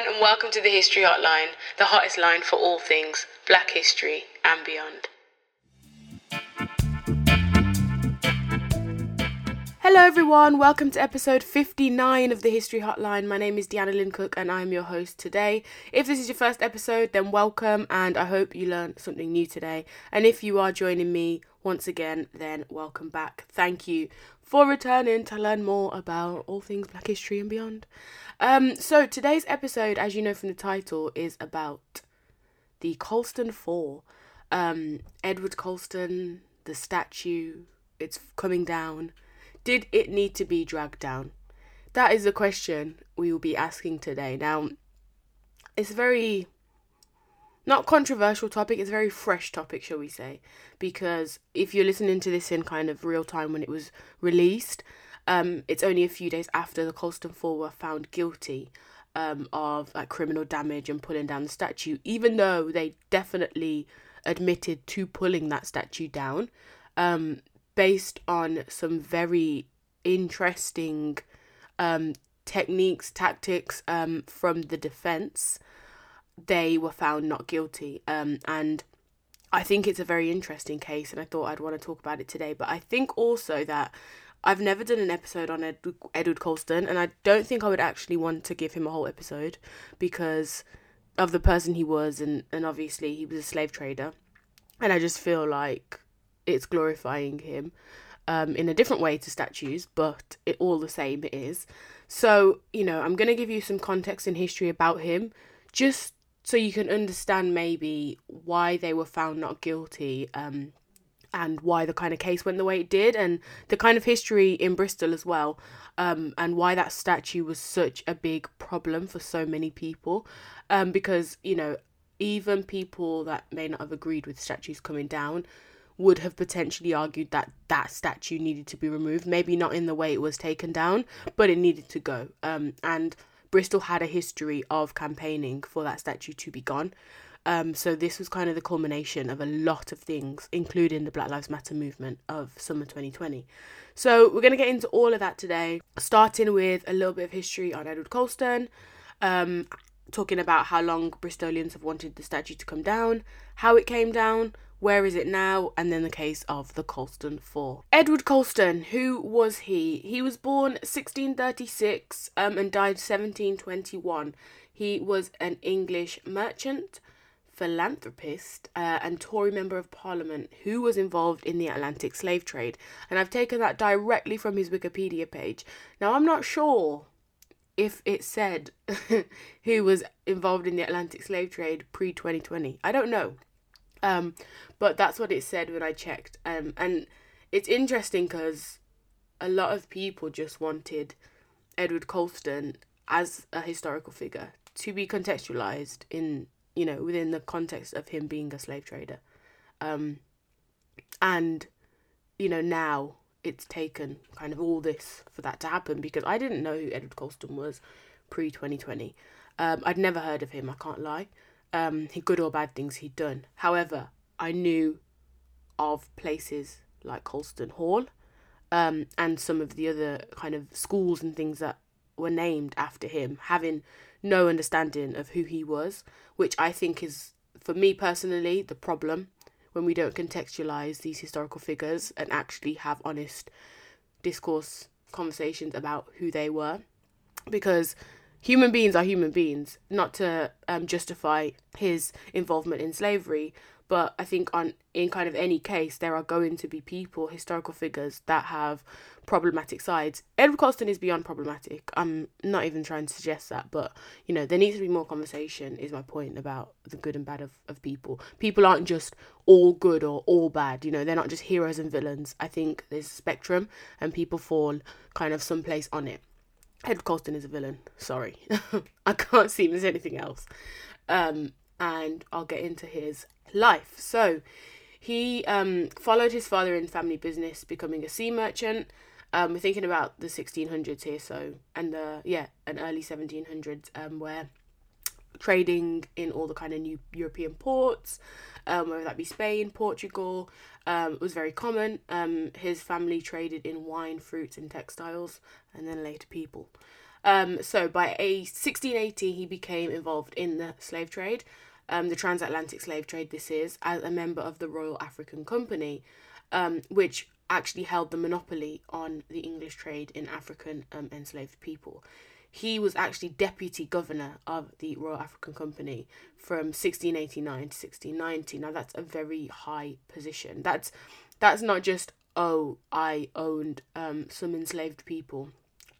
everyone, and welcome to the History Hotline, the hottest line for all things black history and beyond. Hello, everyone. Welcome to episode 59 of the History Hotline. My name is Deanna Lynn Cook, and I'm your host today. If this is your first episode, then welcome, and I hope you learned something new today. And if you are joining me once again, then welcome back. Thank you for returning to learn more about all things Black history and beyond. Um, so today's episode, as you know from the title, is about the Colston Four. Um, Edward Colston, the statue, it's coming down. Did it need to be dragged down? That is the question we will be asking today. Now, it's very not controversial topic, it's a very fresh topic, shall we say, because if you're listening to this in kind of real time when it was released, um, it's only a few days after the Colston Four were found guilty um, of like criminal damage and pulling down the statue, even though they definitely admitted to pulling that statue down, um, based on some very interesting um, techniques, tactics um, from the defense. They were found not guilty, um, and I think it's a very interesting case, and I thought I'd want to talk about it today. But I think also that I've never done an episode on Ed- Edward Colston, and I don't think I would actually want to give him a whole episode because of the person he was, and, and obviously he was a slave trader. And I just feel like it's glorifying him um, in a different way to statues, but it all the same it is. So, you know, I'm going to give you some context and history about him just so you can understand maybe why they were found not guilty um, and why the kind of case went the way it did and the kind of history in Bristol as well um, and why that statue was such a big problem for so many people. Um, because you know even people that may not have agreed with statues coming down would have potentially argued that that statue needed to be removed maybe not in the way it was taken down but it needed to go. Um, and Bristol had a history of campaigning for that statue to be gone um, so this was kind of the culmination of a lot of things, including the Black Lives Matter movement of summer 2020. So we're going to get into all of that today, starting with a little bit of history on Edward Colston, um, talking about how long Bristolians have wanted the statue to come down, how it came down, where is it now, and then the case of the Colston Four. Edward Colston, who was he? He was born 1636 um, and died 1721. He was an English merchant philanthropist uh, and Tory Member of Parliament who was involved in the Atlantic slave trade. And I've taken that directly from his Wikipedia page. Now, I'm not sure if it said who was involved in the Atlantic slave trade pre 2020. I don't know. Um, but that's what it said when I checked. Um, and it's interesting because a lot of people just wanted Edward Colston as a historical figure to be contextualized in you know, within the context of him being a slave trader. Um, and, you know, now it's taken kind of all this for that to happen because I didn't know who Edward Colston was pre 2020. Um, I'd never heard of him, I can't lie. Um, good or bad things he'd done. However, I knew of places like Colston Hall um, and some of the other kind of schools and things that were named after him, having no understanding of who he was, which I think is, for me personally, the problem when we don't contextualize these historical figures and actually have honest discourse conversations about who they were. Because human beings are human beings, not to um, justify his involvement in slavery, but I think on in kind of any case there are going to be people, historical figures that have problematic sides. Edward Colston is beyond problematic. I'm not even trying to suggest that, but you know, there needs to be more conversation is my point about the good and bad of, of people. People aren't just all good or all bad, you know, they're not just heroes and villains. I think there's a spectrum and people fall kind of someplace on it. Edward Colston is a villain. Sorry. I can't see him as anything else. Um, and I'll get into his life. So he um, followed his father in family business, becoming a sea merchant. Um, we're thinking about the 1600s here, so and the yeah, an early 1700s, um, where trading in all the kind of new European ports, um, whether that be Spain, Portugal, um, was very common. Um, his family traded in wine, fruits, and textiles, and then later people. Um, so by a 1680, he became involved in the slave trade, um, the transatlantic slave trade. This is as a member of the Royal African Company, um, which actually held the monopoly on the English trade in African um, enslaved people. He was actually deputy governor of the Royal African Company from 1689 to 1690. Now that's a very high position. That's that's not just oh I owned um, some enslaved people.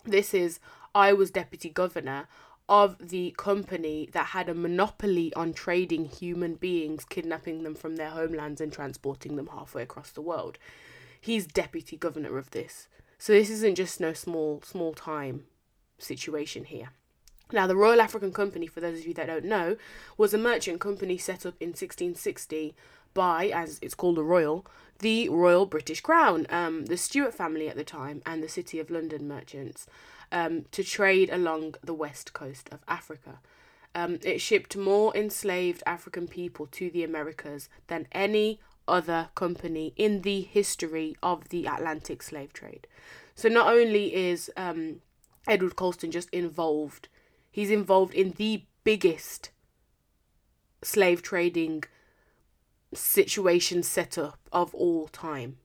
This is I was deputy governor of the company that had a monopoly on trading human beings, kidnapping them from their homelands and transporting them halfway across the world. He's deputy governor of this. So this isn't just no small small time situation here. Now, the Royal African Company, for those of you that don't know, was a merchant company set up in 1660 by, as it's called, the Royal, the Royal British Crown, um, the Stuart family at the time, and the City of London merchants um, to trade along the west coast of Africa. Um, it shipped more enslaved African people to the Americas than any other company in the history of the Atlantic slave trade. So not only is um, Edward Colston just involved, he's involved in the biggest slave trading situation setup of all time.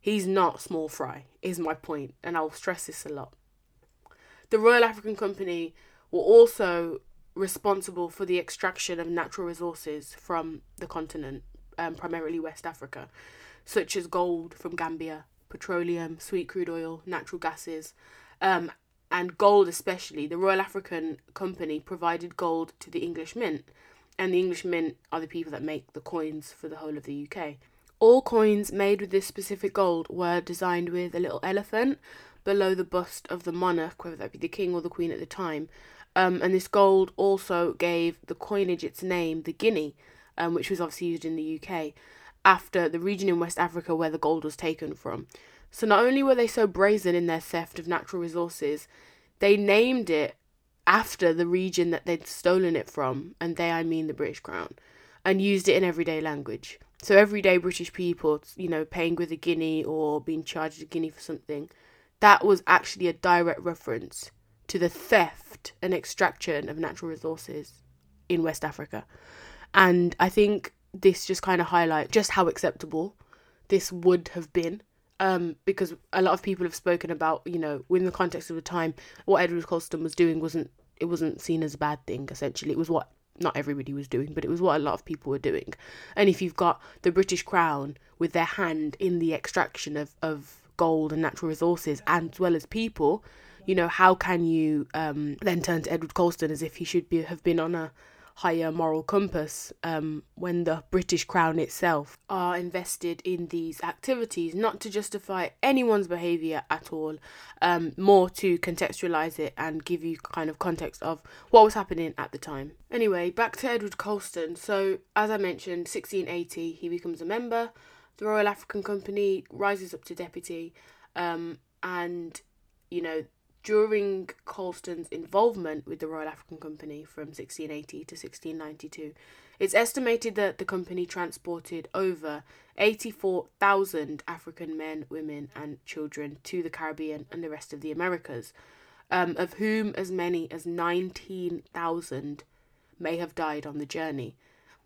He's not small fry, is my point, and I'll stress this a lot. The Royal African Company were also responsible for the extraction of natural resources from the continent, um, primarily West Africa, such as gold from Gambia, petroleum, sweet crude oil, natural gases, um, and gold especially. The Royal African Company provided gold to the English Mint, and the English Mint are the people that make the coins for the whole of the UK. All coins made with this specific gold were designed with a little elephant below the bust of the monarch, whether that be the king or the queen at the time. Um, and this gold also gave the coinage its name, the guinea, um, which was obviously used in the UK, after the region in West Africa where the gold was taken from. So not only were they so brazen in their theft of natural resources, they named it after the region that they'd stolen it from, and they I mean the British Crown, and used it in everyday language. So everyday British people, you know, paying with a guinea or being charged a guinea for something, that was actually a direct reference to the theft and extraction of natural resources in West Africa. And I think this just kind of highlights just how acceptable this would have been. Um, because a lot of people have spoken about, you know, within the context of the time, what Edward Colston was doing wasn't it wasn't seen as a bad thing. Essentially, it was what not everybody was doing, but it was what a lot of people were doing. And if you've got the British Crown with their hand in the extraction of of gold and natural resources as well as people, you know, how can you um, then turn to Edward Colston as if he should be have been on a higher moral compass um, when the British Crown itself are invested in these activities, not to justify anyone's behaviour at all, um, more to contextualise it and give you kind of context of what was happening at the time. Anyway, back to Edward Colston. So, as I mentioned, 1680, he becomes a member. The Royal African Company rises up to deputy, um, and you know during Colston's involvement with the Royal African Company from 1680 to 1692, it's estimated that the company transported over 84,000 African men, women, and children to the Caribbean and the rest of the Americas, um, of whom as many as 19,000 may have died on the journey.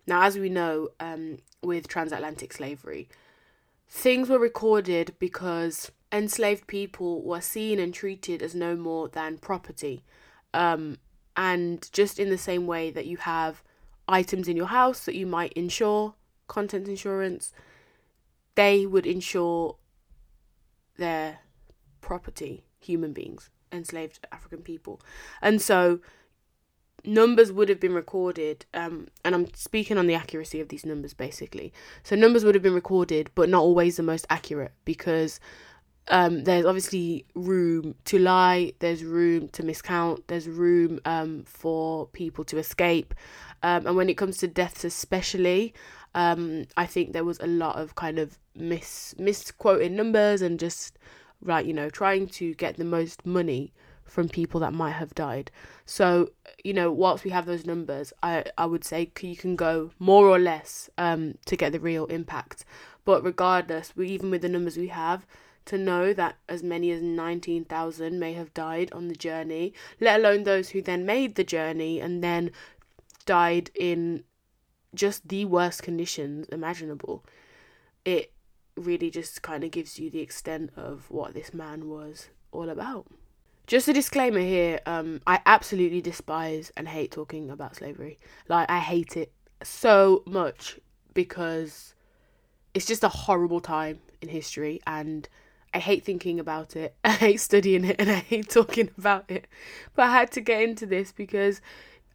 Now, as we know, um, with transatlantic slavery, things were recorded because enslaved people were seen and treated as no more than property. Um, and just in the same way that you have items in your house that you might insure, content insurance, they would insure their property, human beings, enslaved African people. And so numbers would have been recorded, um, and I'm speaking on the accuracy of these numbers basically. So numbers would have been recorded, but not always the most accurate because um, there's obviously room to lie, there's room to miscount, there's room um, for people to escape. Um, and when it comes to deaths, especially, um, I think there was a lot of kind of mis misquoting numbers and just right, you know, trying to get the most money from people that might have died. So, you know, whilst we have those numbers, I, I would say you can go more or less um, to get the real impact. But regardless, we even with the numbers we have, to know that as many as 19,000 may have died on the journey, let alone those who then made the journey and then died in just the worst conditions imaginable. It really just kind of gives you the extent of what this man was all about. Just a disclaimer here, um, I absolutely despise and hate talking about slavery. Like, I hate it so much because it's just a horrible time in history and I hate thinking about it. I hate studying it and I hate talking about it. But I had to get into this because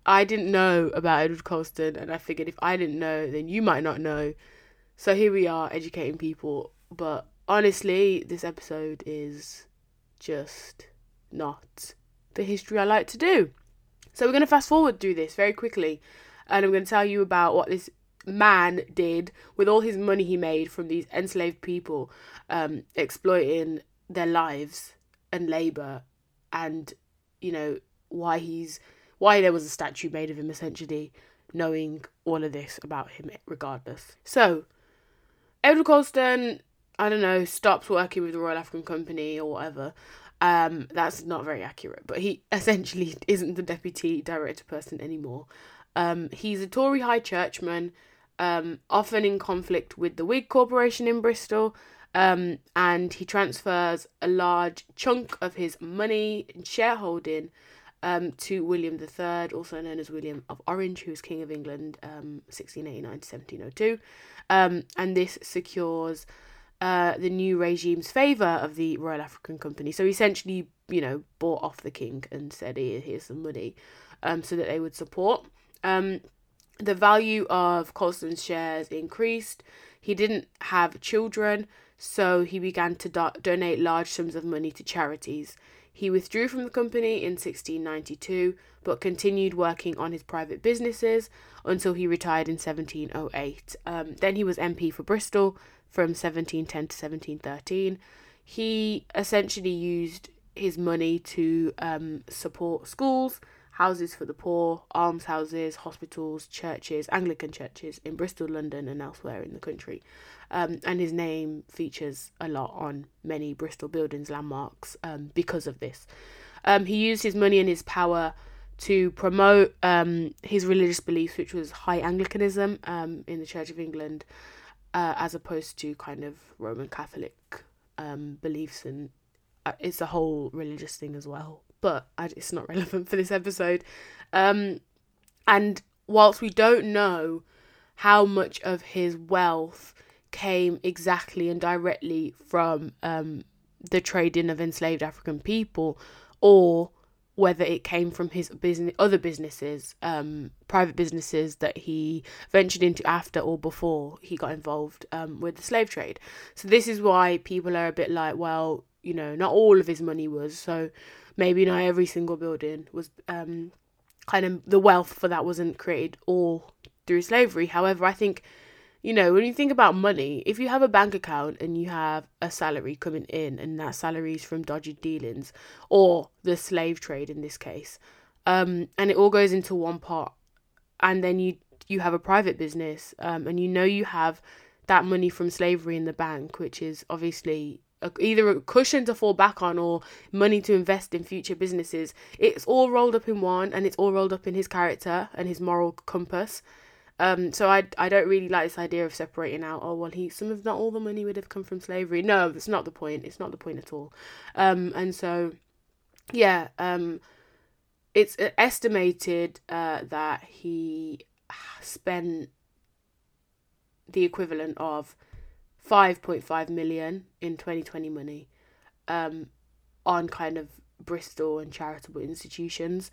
I didn't know about Edward Colston and I figured if I didn't know, then you might not know. So here we are educating people. But honestly, this episode is just not the history I like to do. So we're going to fast forward through this very quickly and I'm going to tell you about what this man did with all his money he made from these enslaved people um, exploiting their lives and labor and you know why he's why there was a statue made of him essentially knowing all of this about him regardless. So edward colston i don't know stops working with the royal african company or whatever. Um that's not very accurate but he essentially isn't the deputy director person anymore. Um he's a tory high churchman um, often in conflict with the Whig Corporation in Bristol, um, and he transfers a large chunk of his money and shareholding um, to William III, also known as William of Orange, who was King of England, um, 1689 to 1702, um, and this secures uh, the new regime's favour of the Royal African Company. So essentially, you know, bought off the king and said, Here, here's some money, um, so that they would support. Um, the value of Colston's shares increased. He didn't have children, so he began to do- donate large sums of money to charities. He withdrew from the company in 1692 but continued working on his private businesses until he retired in 1708. Um, then he was MP for Bristol from 1710 to 1713. He essentially used his money to um, support schools houses for the poor, almshouses, hospitals, churches, Anglican churches in Bristol, London, and elsewhere in the country. Um, and his name features a lot on many Bristol buildings landmarks um, because of this. Um, he used his money and his power to promote um, his religious beliefs, which was high Anglicanism um, in the Church of England, uh, as opposed to kind of Roman Catholic um, beliefs, and uh, it's a whole religious thing as well but it's not relevant for this episode. Um, and whilst we don't know how much of his wealth came exactly and directly from um, the trading of enslaved African people, or whether it came from his business, other businesses, um, private businesses that he ventured into after or before he got involved um, with the slave trade. So this is why people are a bit like, well, you know, not all of his money was. So maybe not every single building was um, kind of the wealth for that wasn't created all through slavery. However, I think you know when you think about money, if you have a bank account and you have a salary coming in, and that salary is from dodgy dealings or the slave trade in this case, um, and it all goes into one pot, and then you you have a private business, um, and you know you have that money from slavery in the bank, which is obviously either a cushion to fall back on or money to invest in future businesses. It's all rolled up in one, and it's all rolled up in his character and his moral compass. Um, so I I don't really like this idea of separating out. Oh well, he some of not all the money would have come from slavery. No, that's not the point. It's not the point at all. Um, and so, yeah, um, it's estimated uh, that he spent the equivalent of 5.5 million in 2020 money um, on kind of Bristol and charitable institutions.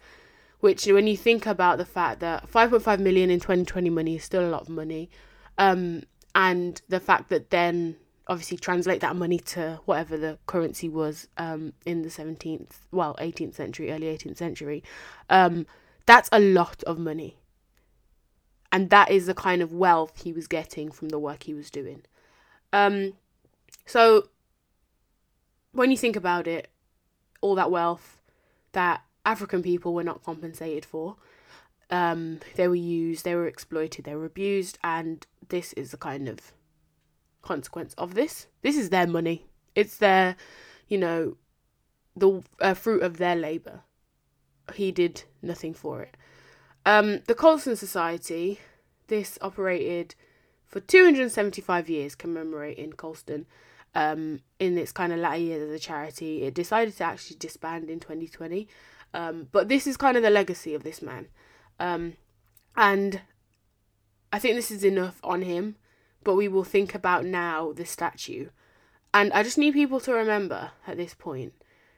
Which, when you think about the fact that 5.5 million in 2020 money is still a lot of money, um, and the fact that then obviously translate that money to whatever the currency was um, in the 17th, well, 18th century, early 18th century, um, that's a lot of money. And that is the kind of wealth he was getting from the work he was doing. Um, so when you think about it, all that wealth that African people were not compensated for, um, they were used, they were exploited, they were abused, and this is a kind of consequence of this. This is their money. It's their, you know, the uh, fruit of their labor. He did nothing for it. Um, the Colston Society, this operated for 275 years, commemorating Colston. Um, in its kind of latter years as a charity, it decided to actually disband in 2020. Um, but this is kind of the legacy of this man. Um, and I think this is enough on him, but we will think about now the statue. And I just need people to remember at this point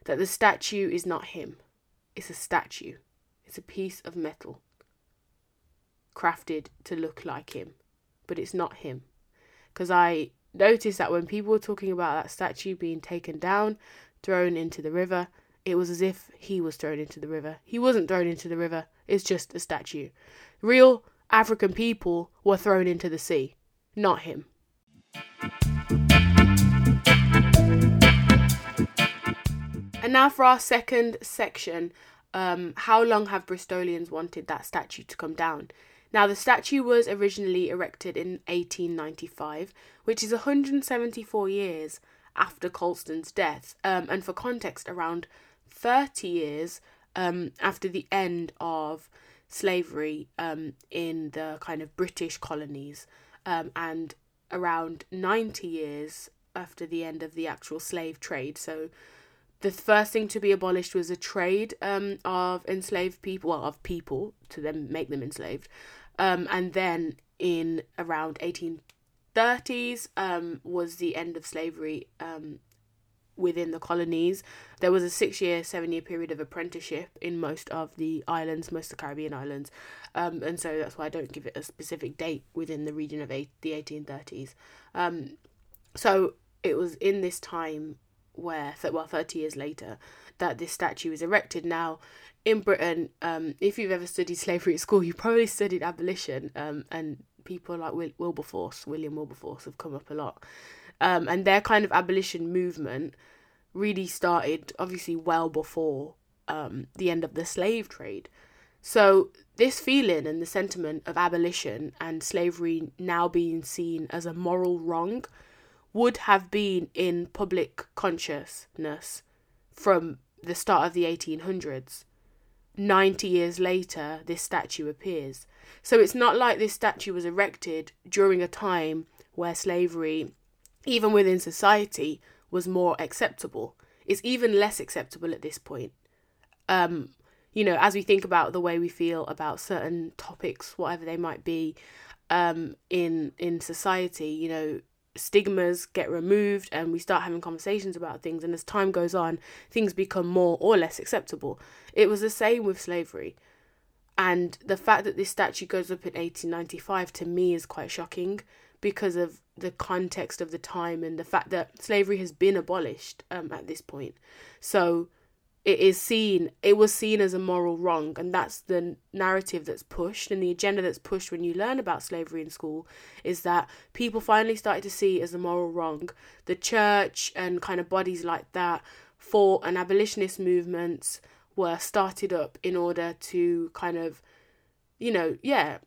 that the statue is not him. It's a statue. It's a piece of metal crafted to look like him, but it's not him. Because I noticed that when people were talking about that statue being taken down, thrown into the river, it was as if he was thrown into the river. He wasn't thrown into the river, it's just a statue. Real African people were thrown into the sea, not him. And now for our second section. Um, how long have Bristolians wanted that statue to come down? Now, the statue was originally erected in 1895, which is 174 years after Colston's death. Um, and for context, around 30 years um, after the end of slavery um, in the kind of British colonies, um, and around 90 years after the end of the actual slave trade. So, the first thing to be abolished was a trade um, of enslaved people, well, of people to then make them enslaved. Um, and then in around 1830s um, was the end of slavery um, within the colonies. There was a six year, seven year period of apprenticeship in most of the islands, most of the Caribbean islands. Um, and so that's why I don't give it a specific date within the region of eight, the 1830s. Um, so it was in this time where, well, 30 years later, that this statue was erected. Now, in Britain, um, if you've ever studied slavery at school, you probably studied abolition, um, and people like Wil- Wilberforce, William Wilberforce, have come up a lot. Um, and their kind of abolition movement really started obviously well before um, the end of the slave trade. So, this feeling and the sentiment of abolition and slavery now being seen as a moral wrong would have been in public consciousness from the start of the 1800s. 90 years later, this statue appears. So it's not like this statue was erected during a time where slavery, even within society, was more acceptable. It's even less acceptable at this point. Um, you know, as we think about the way we feel about certain topics, whatever they might be, um, in in society, you know, stigmas get removed and we start having conversations about things and as time goes on things become more or less acceptable. It was the same with slavery. And the fact that this statue goes up in 1895 to me is quite shocking because of the context of the time and the fact that slavery has been abolished um, at this point. So it is seen it was seen as a moral wrong and that's the narrative that's pushed and the agenda that's pushed when you learn about slavery in school is that people finally started to see as a moral wrong. The church and kind of bodies like that fought and abolitionist movements were started up in order to kind of you know yeah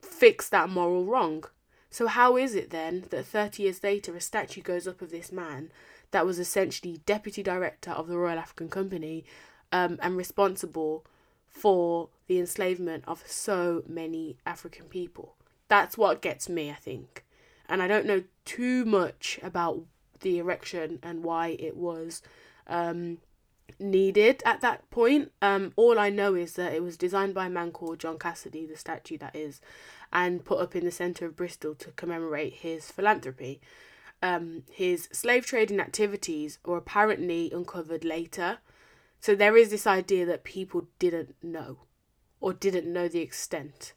fix that moral wrong. So how is it then that 30 years later a statue goes up of this man that was essentially deputy director of the Royal African Company um, and responsible for the enslavement of so many African people. That's what gets me, I think. And I don't know too much about the erection and why it was um, needed at that point. Um, all I know is that it was designed by a man called John Cassidy, the statue that is, and put up in the centre of Bristol to commemorate his philanthropy um, his slave trading activities were apparently uncovered later. So there is this idea that people didn't know or didn't know the extent.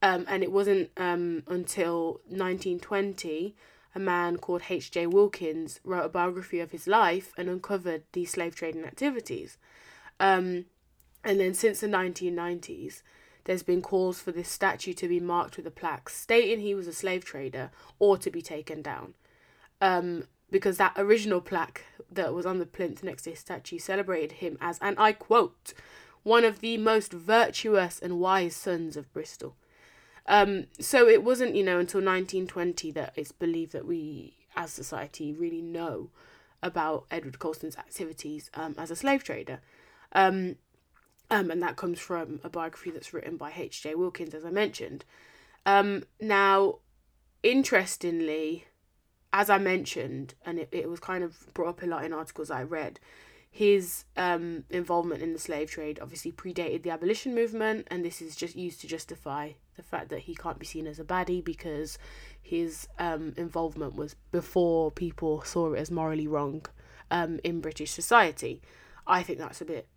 Um, and it wasn't um, until 1920 a man called H.J. Wilkins wrote a biography of his life and uncovered these slave trading activities. Um, and then since the 1990s, there's been calls for this statue to be marked with a plaque stating he was a slave trader or to be taken down um, because that original plaque that was on the plinth next to his statue celebrated him as, and I quote, one of the most virtuous and wise sons of Bristol. Um, so it wasn't, you know, until 1920 that it's believed that we, as society, really know about Edward Colston's activities um, as a slave trader. Um, um, and that comes from a biography that's written by H.J. Wilkins, as I mentioned. Um, now, interestingly, as I mentioned, and it, it was kind of brought up a lot in articles I read, his um, involvement in the slave trade obviously predated the abolition movement, and this is just used to justify the fact that he can't be seen as a baddie because his um, involvement was before people saw it as morally wrong um, in British society. I think that's a bit.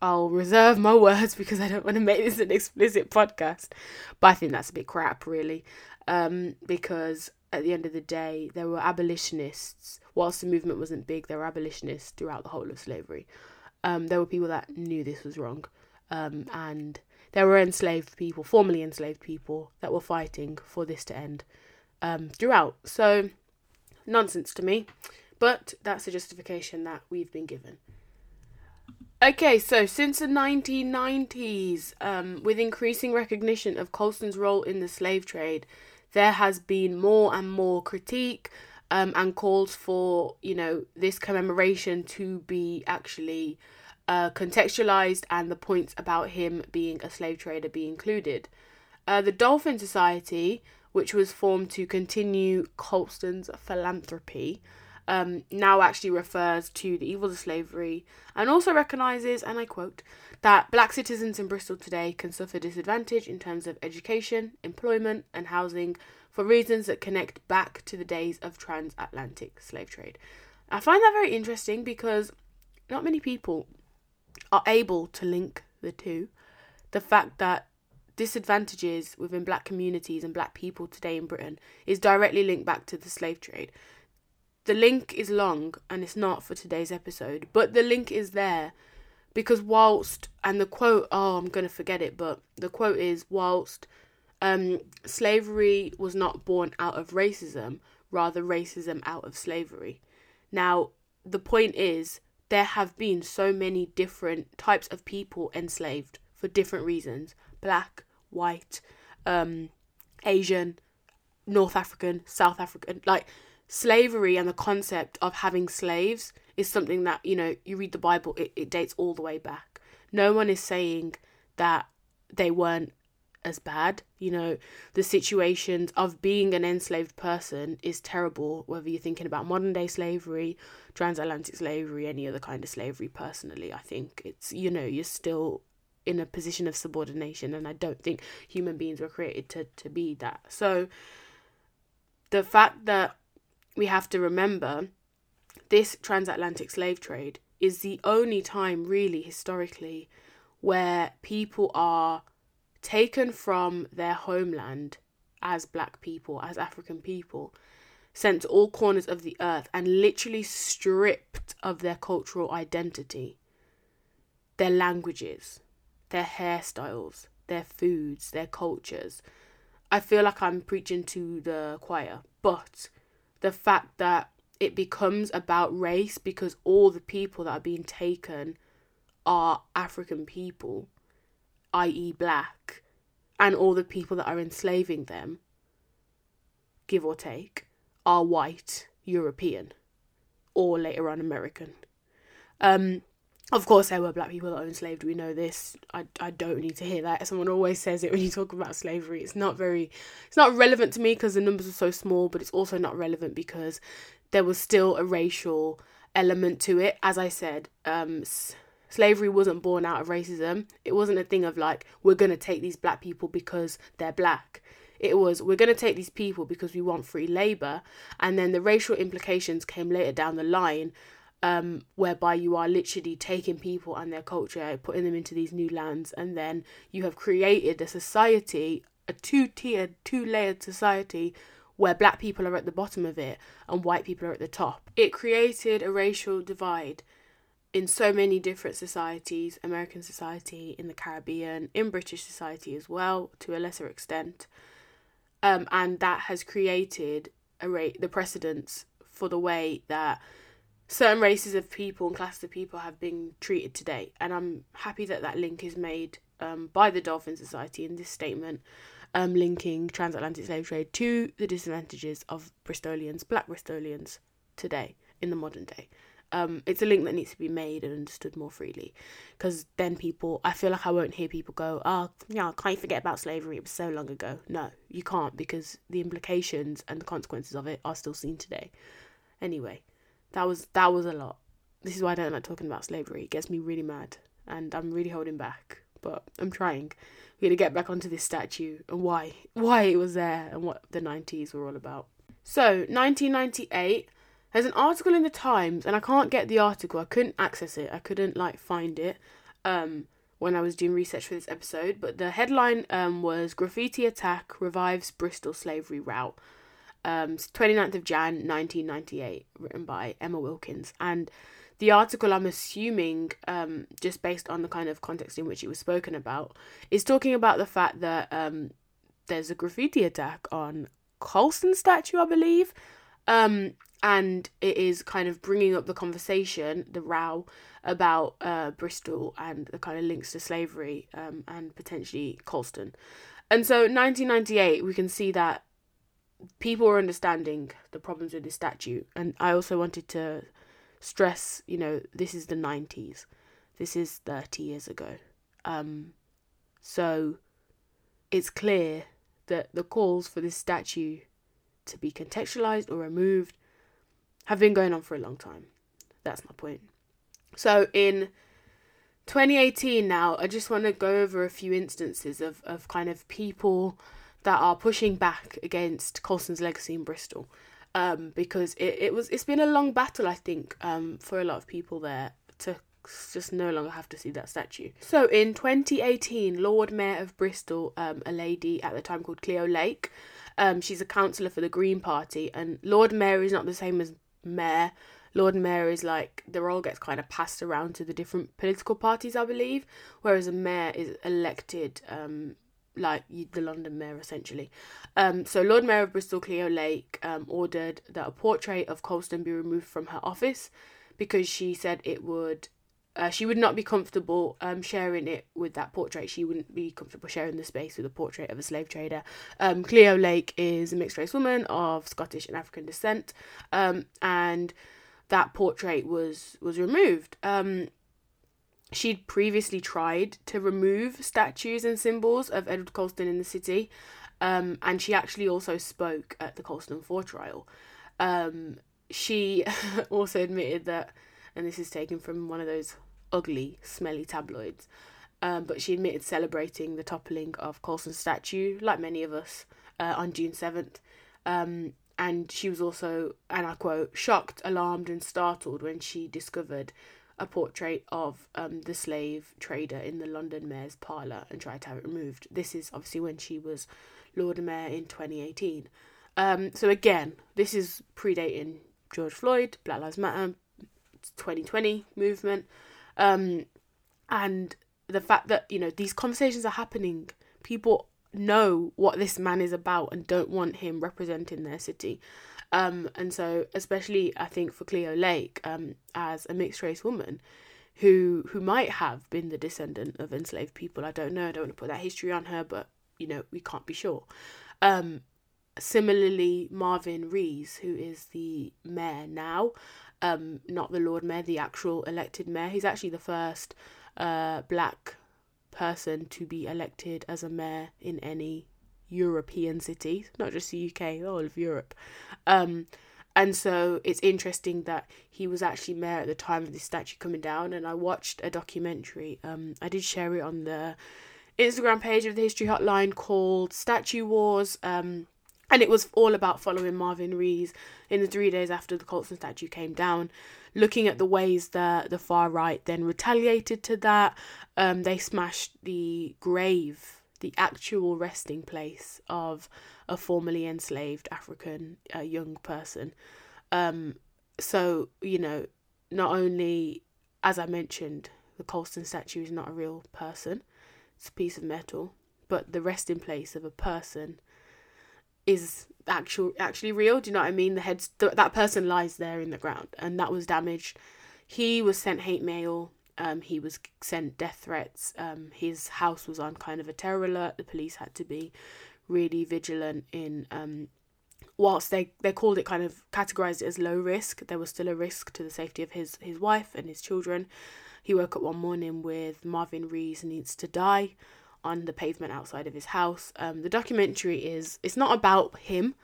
I'll reserve my words because I don't want to make this an explicit podcast, but I think that's a bit crap, really, um, because at the end of the day, there were abolitionists. Whilst the movement wasn't big, there were abolitionists throughout the whole of slavery. Um, there were people that knew this was wrong, um, and there were enslaved people, formerly enslaved people, that were fighting for this to end um, throughout. So, nonsense to me, but that's the justification that we've been given. Okay, so since the 1990s, um, with increasing recognition of Colston's role in the slave trade, there has been more and more critique um, and calls for, you know, this commemoration to be actually uh, contextualized and the points about him being a slave trader be included. Uh, the Dolphin Society, which was formed to continue Colston's philanthropy, um, now actually refers to the evils of slavery and also recognises, and I quote, that black citizens in Bristol today can suffer disadvantage in terms of education, employment, and housing for reasons that connect back to the days of transatlantic slave trade. I find that very interesting because not many people are able to link the two. The fact that disadvantages within black communities and black people today in Britain is directly linked back to the slave trade. The link is long and it's not for today's episode, but the link is there because whilst and the quote oh I'm going to forget it, but the quote is whilst um, slavery was not born out of racism, rather racism out of slavery. Now, the point is there have been so many different types of people enslaved for different reasons black, white, um, Asian, North African, South African. Like, slavery and the concept of having slaves is something that, you know, you read the Bible, it, it dates all the way back. No one is saying that they weren't as bad. You know, the situations of being an enslaved person is terrible, whether you're thinking about modern day slavery, transatlantic slavery, any other kind of slavery. Personally, I think it's, you know, you're still in a position of subordination, and I don't think human beings were created to, to be that. So, the fact that we have to remember this transatlantic slave trade is the only time, really, historically, where people are taken from their homeland as black people, as African people, sent to all corners of the earth and literally stripped of their cultural identity, their languages, their hairstyles, their foods, their cultures. I feel like I'm preaching to the choir, but the fact that it becomes about race because all the people that are being taken are African people i.e., black, and all the people that are enslaving them, give or take, are white, European, or later on American. Um, of course, there were black people that were enslaved. We know this. I, I don't need to hear that. Someone always says it when you talk about slavery. It's not very, it's not relevant to me because the numbers are so small. But it's also not relevant because there was still a racial element to it. As I said, um, slavery wasn't born out of racism. It wasn't a thing of like, we're to take these black people because they're black. It was, we're to take these people because we want free labour. And then the racial implications came later down the line, um, whereby you are literally taking people and their culture, putting them into these new lands. And then you have created a society, a two tiered, two layered society where black people are at the bottom of it and white people are at the top. It created a racial divide in so many different societies American society, in the Caribbean, in British society as well, to a lesser extent. Um, and that has created a rate the precedence for the way that certain races of people and classes of people have been treated today. And I'm happy that that link is made um, by the Dolphin Society in this statement, um, linking transatlantic slave trade to the disadvantages of Bristolians, black Bristolians today in the modern day. Um, it's a link that needs to be made and understood more freely, because then people, I feel like I won't hear people go, "Oh, yeah, can't you forget about slavery? It was so long ago." No, you can't because the implications and the consequences of it are still seen today. Anyway, that was that was a lot. This is why I don't like talking about slavery. It gets me really mad, and I'm really holding back. But I'm trying. We're gonna get back onto this statue and why why it was there and what the 90s were all about. So 1998 there's an article in the Times, and I can't get the article. I couldn't access it. I couldn't like find it um, when I was doing research for this episode. But the headline um, was "Graffiti Attack Revives Bristol Slavery Route." Um, 29th of Jan 1998, written by Emma Wilkins, and the article I'm assuming, um, just based on the kind of context in which it was spoken about, is talking about the fact that um, there's a graffiti attack on Colston statue, I believe. Um, and it is kind of bringing up the conversation, the row about uh, Bristol and the kind of links to slavery um, and potentially Colston. And so, 1998, we can see that people are understanding the problems with this statue. And I also wanted to stress, you know, this is the 90s, this is 30 years ago. Um, so, it's clear that the calls for this statue to be contextualized or removed have been going on for a long time. That's my point. So in 2018 now, I just want to go over a few instances of, of kind of people that are pushing back against Colston's legacy in Bristol. Um, because it, it was it's been a long battle I think um, for a lot of people there to just no longer have to see that statue. So in 2018, Lord Mayor of Bristol, um, a lady at the time called Cleo Lake, um, she's a councillor for the Green Party, and Lord Mayor is not the same as mayor. Lord Mayor is like the role gets kind of passed around to the different political parties, I believe, whereas a mayor is elected, um, like the London mayor essentially. Um, so Lord Mayor of Bristol, Cleo Lake, um, ordered that a portrait of Colston be removed from her office because she said it would. Uh, she would not be comfortable um, sharing it with that portrait. She wouldn't be comfortable sharing the space with a portrait of a slave trader. Um, Cleo Lake is a mixed race woman of Scottish and African descent, um, and that portrait was was removed. Um, she'd previously tried to remove statues and symbols of Edward Colston in the city, um, and she actually also spoke at the Colston 4 trial. Um, she also admitted that, and this is taken from one of those ugly, smelly tabloids, um, but she admitted celebrating the toppling of Colston's statue, like many of us, uh, on June 7th. Um, and she was also, and I quote, shocked, alarmed, and startled when she discovered a portrait of um, the slave trader in the London mayor's parlour and tried to have it removed. This is obviously when she was Lord Mayor in 2018. Um, so again, this is predating George Floyd, Black Lives Matter, 2020 movement, um, and the fact that you know these conversations are happening. People know what this man is about and don't want him representing their city. Um, and so, especially I think for Cleo Lake, um, as a mixed race woman, who who might have been the descendant of enslaved people, I don't know. I don't want to put that history on her, but you know we can't be sure. Um, similarly, Marvin Rees, who is the mayor now, um, not the Lord Mayor, the actual elected mayor. He's actually the first uh, black person to be elected as a mayor in any European city, not just the UK, all of Europe. Um, and so it's interesting that he was actually mayor at the time of this statue coming down. And I watched a documentary. Um, I did share it on the Instagram page of the History Hotline called Statue Wars. Um, and it was all about following Marvin Rees in the three days after the Colston statue came down, looking at the ways that the far right then retaliated to that. Um, they smashed the grave, the actual resting place of a formerly enslaved African uh, young person. Um, so, you know, not only, as I mentioned, the Colston statue is not a real person, it's a piece of metal, but the resting place of a person is actual actually real. Do you know what I mean? The head th- that person lies there in the ground, and that was damaged. He was sent hate mail. Um, he was sent death threats. Um, his house was on kind of a terror alert. The police had to be really vigilant in um whilst they they called it kind of categorized it as low risk, there was still a risk to the safety of his his wife and his children. He woke up one morning with Marvin Rees needs to die on the pavement outside of his house. Um, the documentary is it's not about him,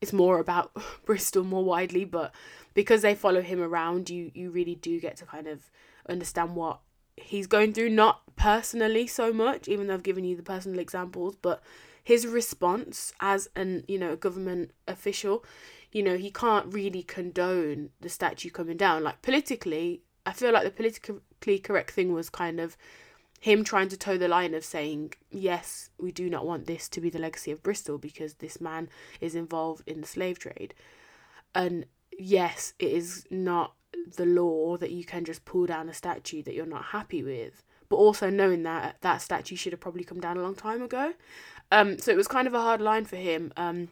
it's more about Bristol more widely, but because they follow him around, you you really do get to kind of understand what he's going through. Not personally so much, even though I've given you the personal examples, but his response as an you know a government official, you know he can't really condone the statue coming down. Like politically, I feel like the politically correct thing was kind of him trying to toe the line of saying, yes, we do not want this to be the legacy of Bristol because this man is involved in the slave trade. And yes, it is not the law that you can just pull down a statue that you're not happy with, but also knowing that that statue should have probably come down a long time ago. Um, so it was kind of a hard line for him. Um,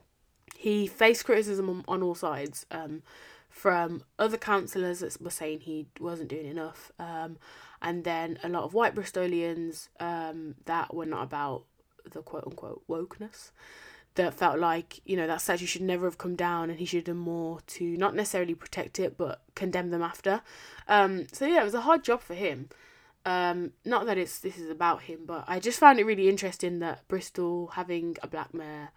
he faced criticism on, on all sides um, from other councillors that were saying he wasn't doing enough. Um, and then a lot of white Bristolians um, that were not about the quote unquote wokeness that felt like you know that statue should never have come down and he should have done more to not necessarily protect it but condemn them after. Um, so yeah it was a hard job for him. Um, not that it's this is about him but i just found it really interesting that bristol having a black mayor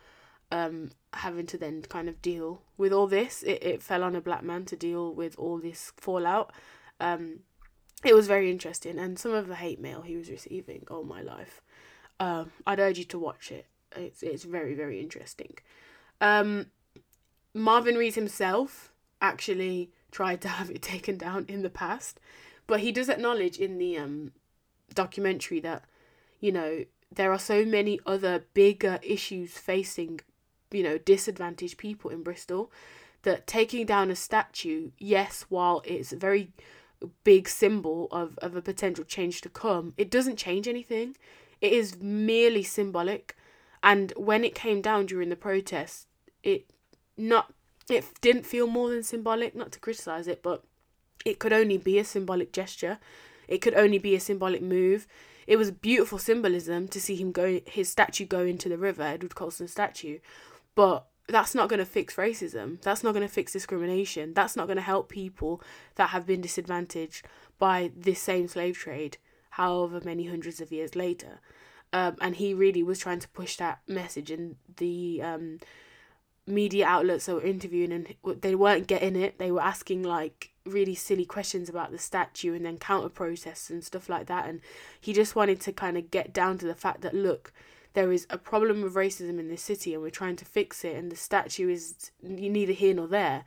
um, having to then kind of deal with all this. It, it fell on a black man to deal with all this fallout. Um, it was very interesting, and some of the hate mail he was receiving, oh my life. Um, I'd urge you to watch it. It's it's very very interesting. Um, Marvin Rees himself actually tried to have it taken down in the past, but he does acknowledge in the um documentary that you know there are so many other bigger issues facing you know disadvantaged people in Bristol that taking down a statue, yes, while it's a very big symbol of, of a potential change to come, it doesn't change anything. It is merely symbolic. And when it came down during the protest, it not it didn't feel more than symbolic, not to criticize it, but it could only be a symbolic gesture. It could only be a symbolic move. It was beautiful symbolism to see him go his statue go into the river, Edward Colston statue. But that's not going to fix racism. That's not going to fix discrimination. That's not going to help people that have been disadvantaged by this same slave trade, however many hundreds of years later. Um, and he really was trying to push that message, and the um, media outlets that were interviewing, and they weren't getting it. They were asking like really silly questions about the statue, and then counter protests and stuff like that. And he just wanted to kind of get down to the fact that look, there is a problem with racism in this city and we're trying to fix it and the statue is neither here nor there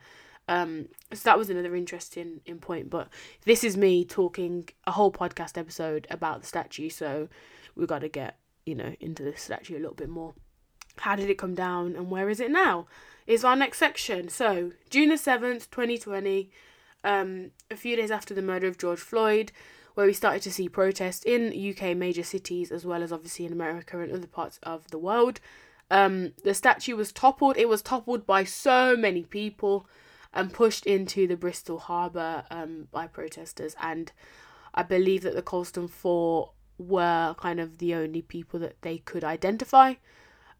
um so that was another interesting in point but this is me talking a whole podcast episode about the statue so we've got to get you know into this statue a little bit more how did it come down and where is it now is our next section so june the 7th 2020 um a few days after the murder of george floyd where we started to see protests in UK major cities as well as obviously in America and other parts of the world. Um, the statue was toppled. It was toppled by so many people and pushed into the Bristol Harbour um, by protesters. And I believe that the Colston Four were kind of the only people that they could identify.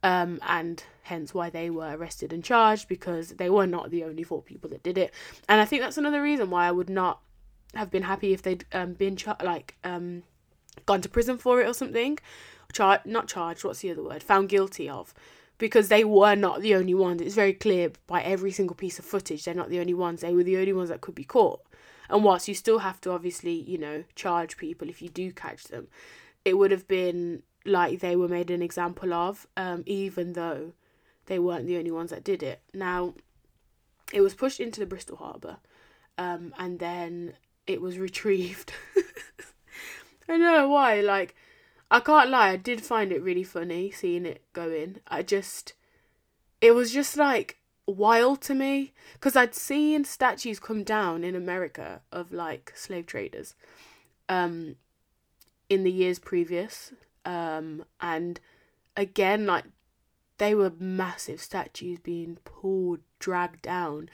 Um, and hence why they were arrested and charged because they were not the only four people that did it. And I think that's another reason why I would not have been happy if they'd um, been char- like um, gone to prison for it or something. Char- not charged. What's the other word? Found guilty of, because they were not the only ones. It's very clear by every single piece of footage they're not the only ones. They were the only ones that could be caught. And whilst you still have to obviously, you know, charge people if you do catch them, it would have been like they were made an example of, um, even though they weren't the only ones that did it. Now, it was pushed into the Bristol Harbour, um, and then it was retrieved. I don't know why. Like, I can't lie. I did find it really funny seeing it go in. I just, it was just like wild to me because I'd seen statues come down in America of like slave traders, um, in the years previous, um, and again like they were massive statues being pulled, dragged down.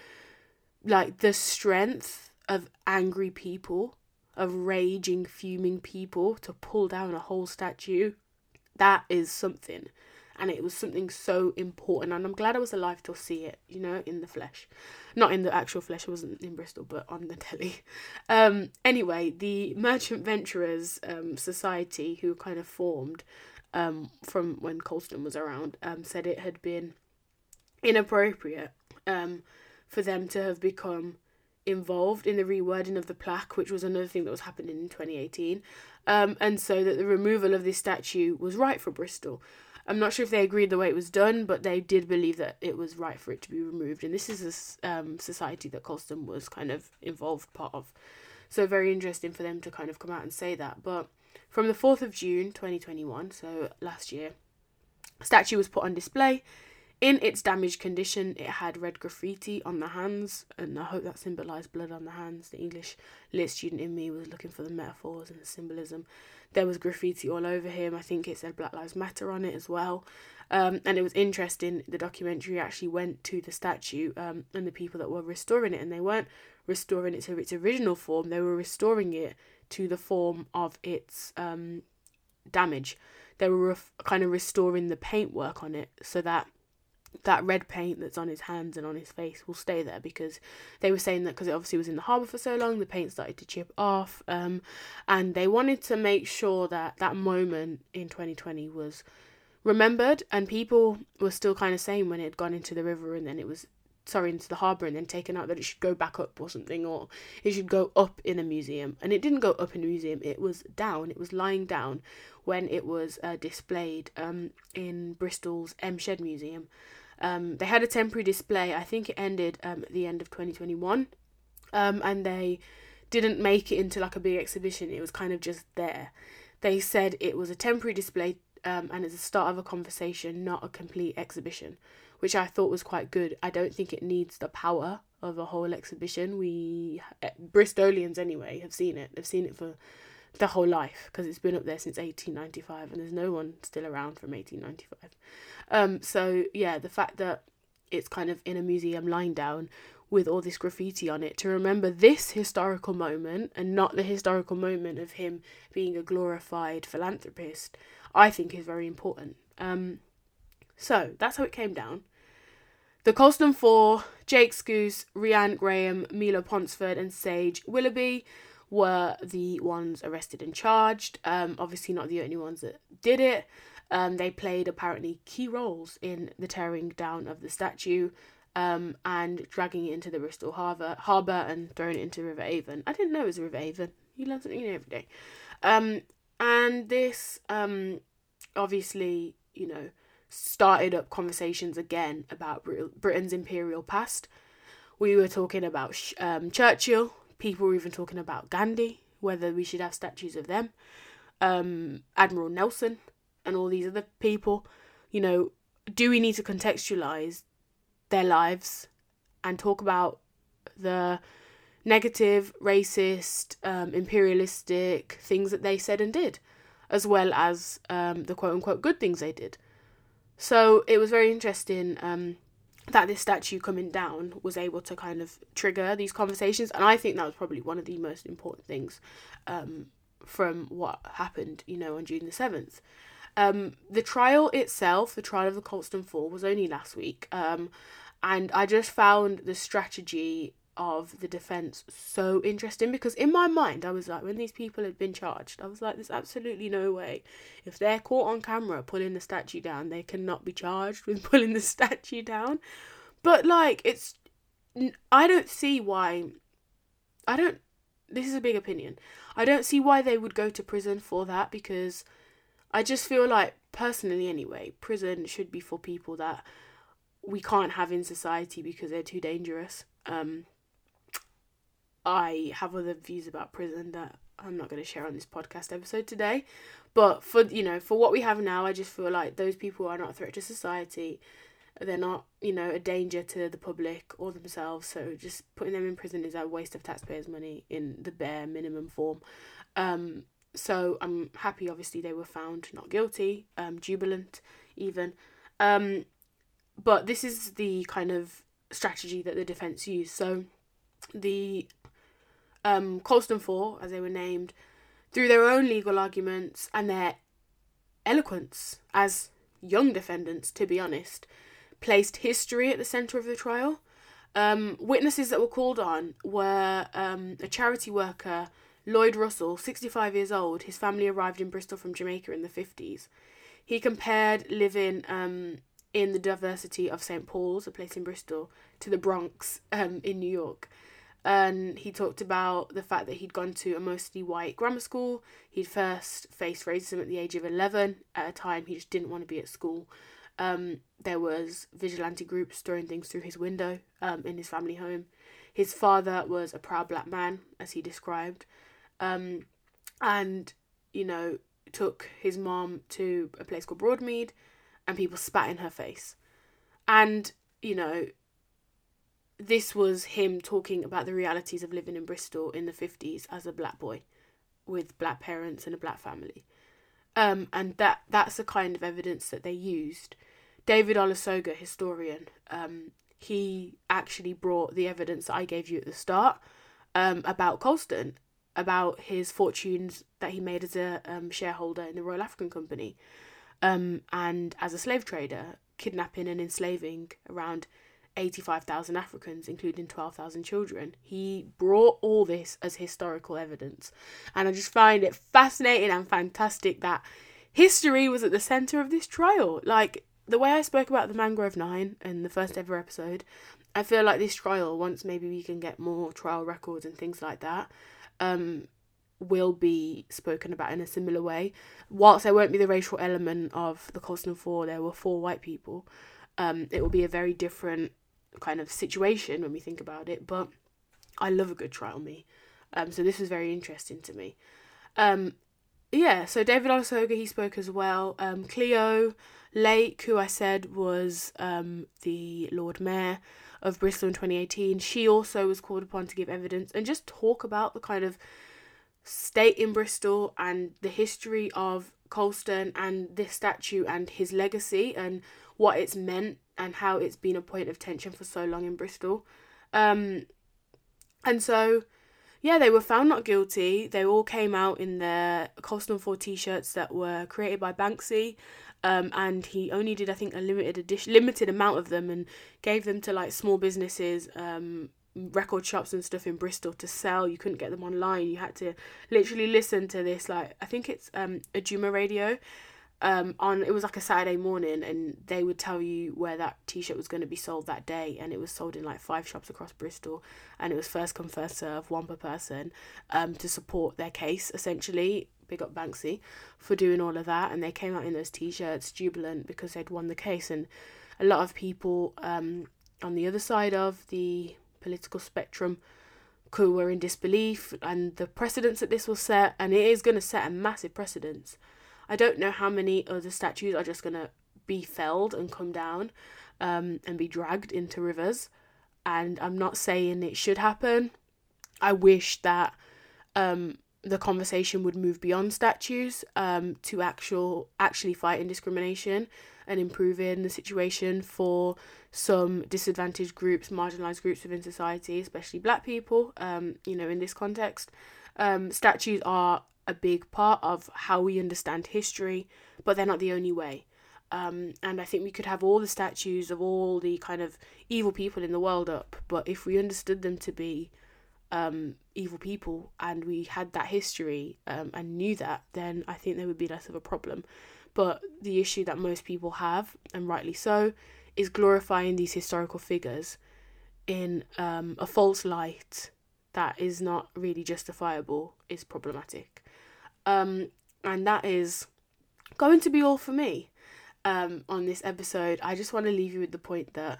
Like the strength of angry people, of raging, fuming people to pull down a whole statue, that is something. And it was something so important. And I'm glad I was alive to see it, you know, in the flesh, not in the actual flesh. I wasn't in Bristol, but on the telly. Um, anyway, the Merchant Venturers um, Society, who kind of formed um, from when Colston was around, um, said it had been inappropriate um, for them to have become involved in the rewording of the plaque, which was another thing that was happening in 2018, um, and so that the removal of this statue was right for Bristol. I'm not sure if they agreed the way it was done, but they did believe that it was right for it to be removed. And this is a um, society that Colston was kind of involved part of. So very interesting for them to kind of come out and say that. But from the 4th of June 2021, so last year, a statue was put on display in its damaged condition, it had red graffiti on the hands, and I hope that symbolised blood on the hands. The English lit student in me was looking for the metaphors and the symbolism. There was graffiti all over him. I think it said Black Lives Matter on it as well. Um, and it was interesting. The documentary actually went to the statue um, and the people that were restoring it, and they weren't restoring it to its original form. They were restoring it to the form of its um, damage. They were ref- kind of restoring the paintwork on it so that that red paint that's on his hands and on his face will stay there because they were saying that because it obviously was in the harbour for so long, the paint started to chip off. Um, and they wanted to make sure that that moment in 2020 was remembered, and people were still kind of saying when it had gone into the river and then it was sorry into the harbour and then taken out that it should go back up or something or it should go up in a museum and it didn't go up in a museum it was down it was lying down when it was uh, displayed um, in bristol's m shed museum um, they had a temporary display. I think it ended um, at the end of 2021, um, and they didn't make it into like a big exhibition. It was kind of just there. They said it was a temporary display um, and it's the start of a conversation, not a complete exhibition, which I thought was quite good. I don't think it needs the power of a whole exhibition. We eh, Bristolians anyway have seen it. They've seen it for the whole life because it's been up there since 1895 and there's no one still around from 1895. Um, so yeah, the fact that it's kind of in a museum lying down with all this graffiti on it to remember this historical moment and not the historical moment of him being a glorified philanthropist, I think is very important. Um, so that's how it came down. The Colston Four, Jake Skuse, Rhian Graham, Mila Ponsford, and Sage Willoughby were the ones arrested and charged. Um, obviously, not the only ones that did it. Um, they played apparently key roles in the tearing down of the statue um, and dragging it into the Bristol Harbour, harbour and throwing it into River Avon. I didn't know it was River Avon. You learn something new every day. Um, and this um, obviously, you know, started up conversations again about Britain's imperial past. We were talking about um, Churchill. People were even talking about Gandhi, whether we should have statues of them. Um, Admiral Nelson, and all these other people, you know, do we need to contextualize their lives and talk about the negative, racist, um, imperialistic things that they said and did, as well as um, the quote unquote good things they did. So it was very interesting um, that this statue coming down was able to kind of trigger these conversations, and I think that was probably one of the most important things um, from what happened, you know, on June the 7th. Um, the trial itself, the trial of the Colston Four, was only last week, um, and I just found the strategy of the defense so interesting because in my mind I was like when these people had been charged I was like there's absolutely no way. If they're caught on camera pulling the statue down they cannot be charged with pulling the statue down. But like it's I don't see why I don't this is a big opinion. I don't see why they would go to prison for that because I just feel like, personally anyway, prison should be for people that we can't have in society because they're too dangerous. Um, I have other views about prison that I'm not going to share on this podcast episode today. But for you know, for what we have now, I just feel like those people are not a threat to society. They're not, you know, a danger to the public or themselves. So just putting them in prison is a waste of taxpayers' money in the bare minimum form. Um, so I'm happy, obviously, they were found not guilty, um, jubilant even. Um, but this is the kind of strategy that the defence used. So the um, Colston Four, as they were named, through their own legal arguments and their eloquence as young defendants, to be honest, placed history at the centre of the trial. Um, witnesses that were called on were um, a charity worker, Lloyd Russell, 65 years old. His family arrived in Bristol from Jamaica in the 50s. He compared living um, in the diversity of St. Paul's, a place in Bristol, to the Bronx um, in New York. And he talked about the fact that he'd gone to a mostly white grammar school. He'd first faced racism at the age of 11 at a time he just didn't want to be at school. Um, there was vigilante groups throwing things through his window um, in his family home. His father was a proud black man, as he described, um, and you know took his mom to a place called Broadmead, and people spat in her face, and you know this was him talking about the realities of living in Bristol in the 50s as a black boy with black parents and a black family. Um, and that that's the kind of evidence that they used. David Olusoga, historian, um, he actually brought the evidence that I gave you at the start um, about Colston, about his fortunes that he made as a um, shareholder in the Royal African Company, um, and as a slave trader, kidnapping and enslaving around 85,000 Africans, including 12,000 children. He brought all this as historical evidence. And I just find it fascinating and fantastic that history was at the centre of this trial. Like, the way I spoke about the Mangrove Nine in the first ever episode, I feel like this trial, once maybe we can get more trial records and things like that, um, will be spoken about in a similar way. Whilst there won't be the racial element of the Colston Four, there were four white people. Um, it will be a very different kind of situation when we think about it. But I love a good trial me, um, so this was very interesting to me. Um, yeah, so David Olusoga he spoke as well. Um, Cleo Lake, who I said was um the Lord Mayor of Bristol in 2018, she also was called upon to give evidence and just talk about the kind of state in Bristol and the history of Colston and this statue and his legacy and what it's meant and how it's been a point of tension for so long in Bristol. Um, and so, yeah, they were found not guilty. They all came out in their Colston 4 t shirts that were created by Banksy. Um, and he only did, I think, a limited edition, limited amount of them, and gave them to like small businesses, um, record shops and stuff in Bristol to sell. You couldn't get them online. You had to literally listen to this, like I think it's um, Ujima Radio, um, on it was like a Saturday morning, and they would tell you where that T-shirt was going to be sold that day, and it was sold in like five shops across Bristol, and it was first come first serve, one per person, um, to support their case essentially. Big up Banksy for doing all of that, and they came out in those T-shirts jubilant because they'd won the case, and a lot of people um, on the other side of the political spectrum who were in disbelief, and the precedence that this will set, and it is going to set a massive precedence I don't know how many other statues are just gonna be felled and come down um, and be dragged into rivers. And I'm not saying it should happen. I wish that um, the conversation would move beyond statues um, to actual actually fighting discrimination and improving the situation for some disadvantaged groups, marginalized groups within society, especially black people. Um, you know, in this context, um, statues are a big part of how we understand history, but they're not the only way. Um, and I think we could have all the statues of all the kind of evil people in the world up, but if we understood them to be um, evil people and we had that history um, and knew that, then I think there would be less of a problem. But the issue that most people have, and rightly so, is glorifying these historical figures in um, a false light that is not really justifiable is problematic. Um, and that is going to be all for me um, on this episode. I just want to leave you with the point that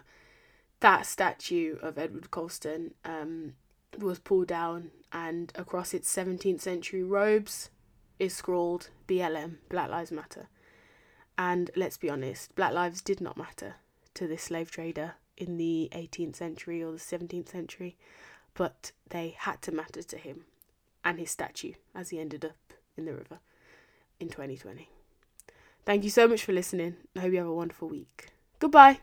that statue of Edward Colston um, was pulled down, and across its 17th century robes is scrawled BLM, Black Lives Matter. And let's be honest, Black lives did not matter to this slave trader in the 18th century or the 17th century, but they had to matter to him and his statue as he ended up in the river in 2020. Thank you so much for listening. I hope you have a wonderful week. Goodbye.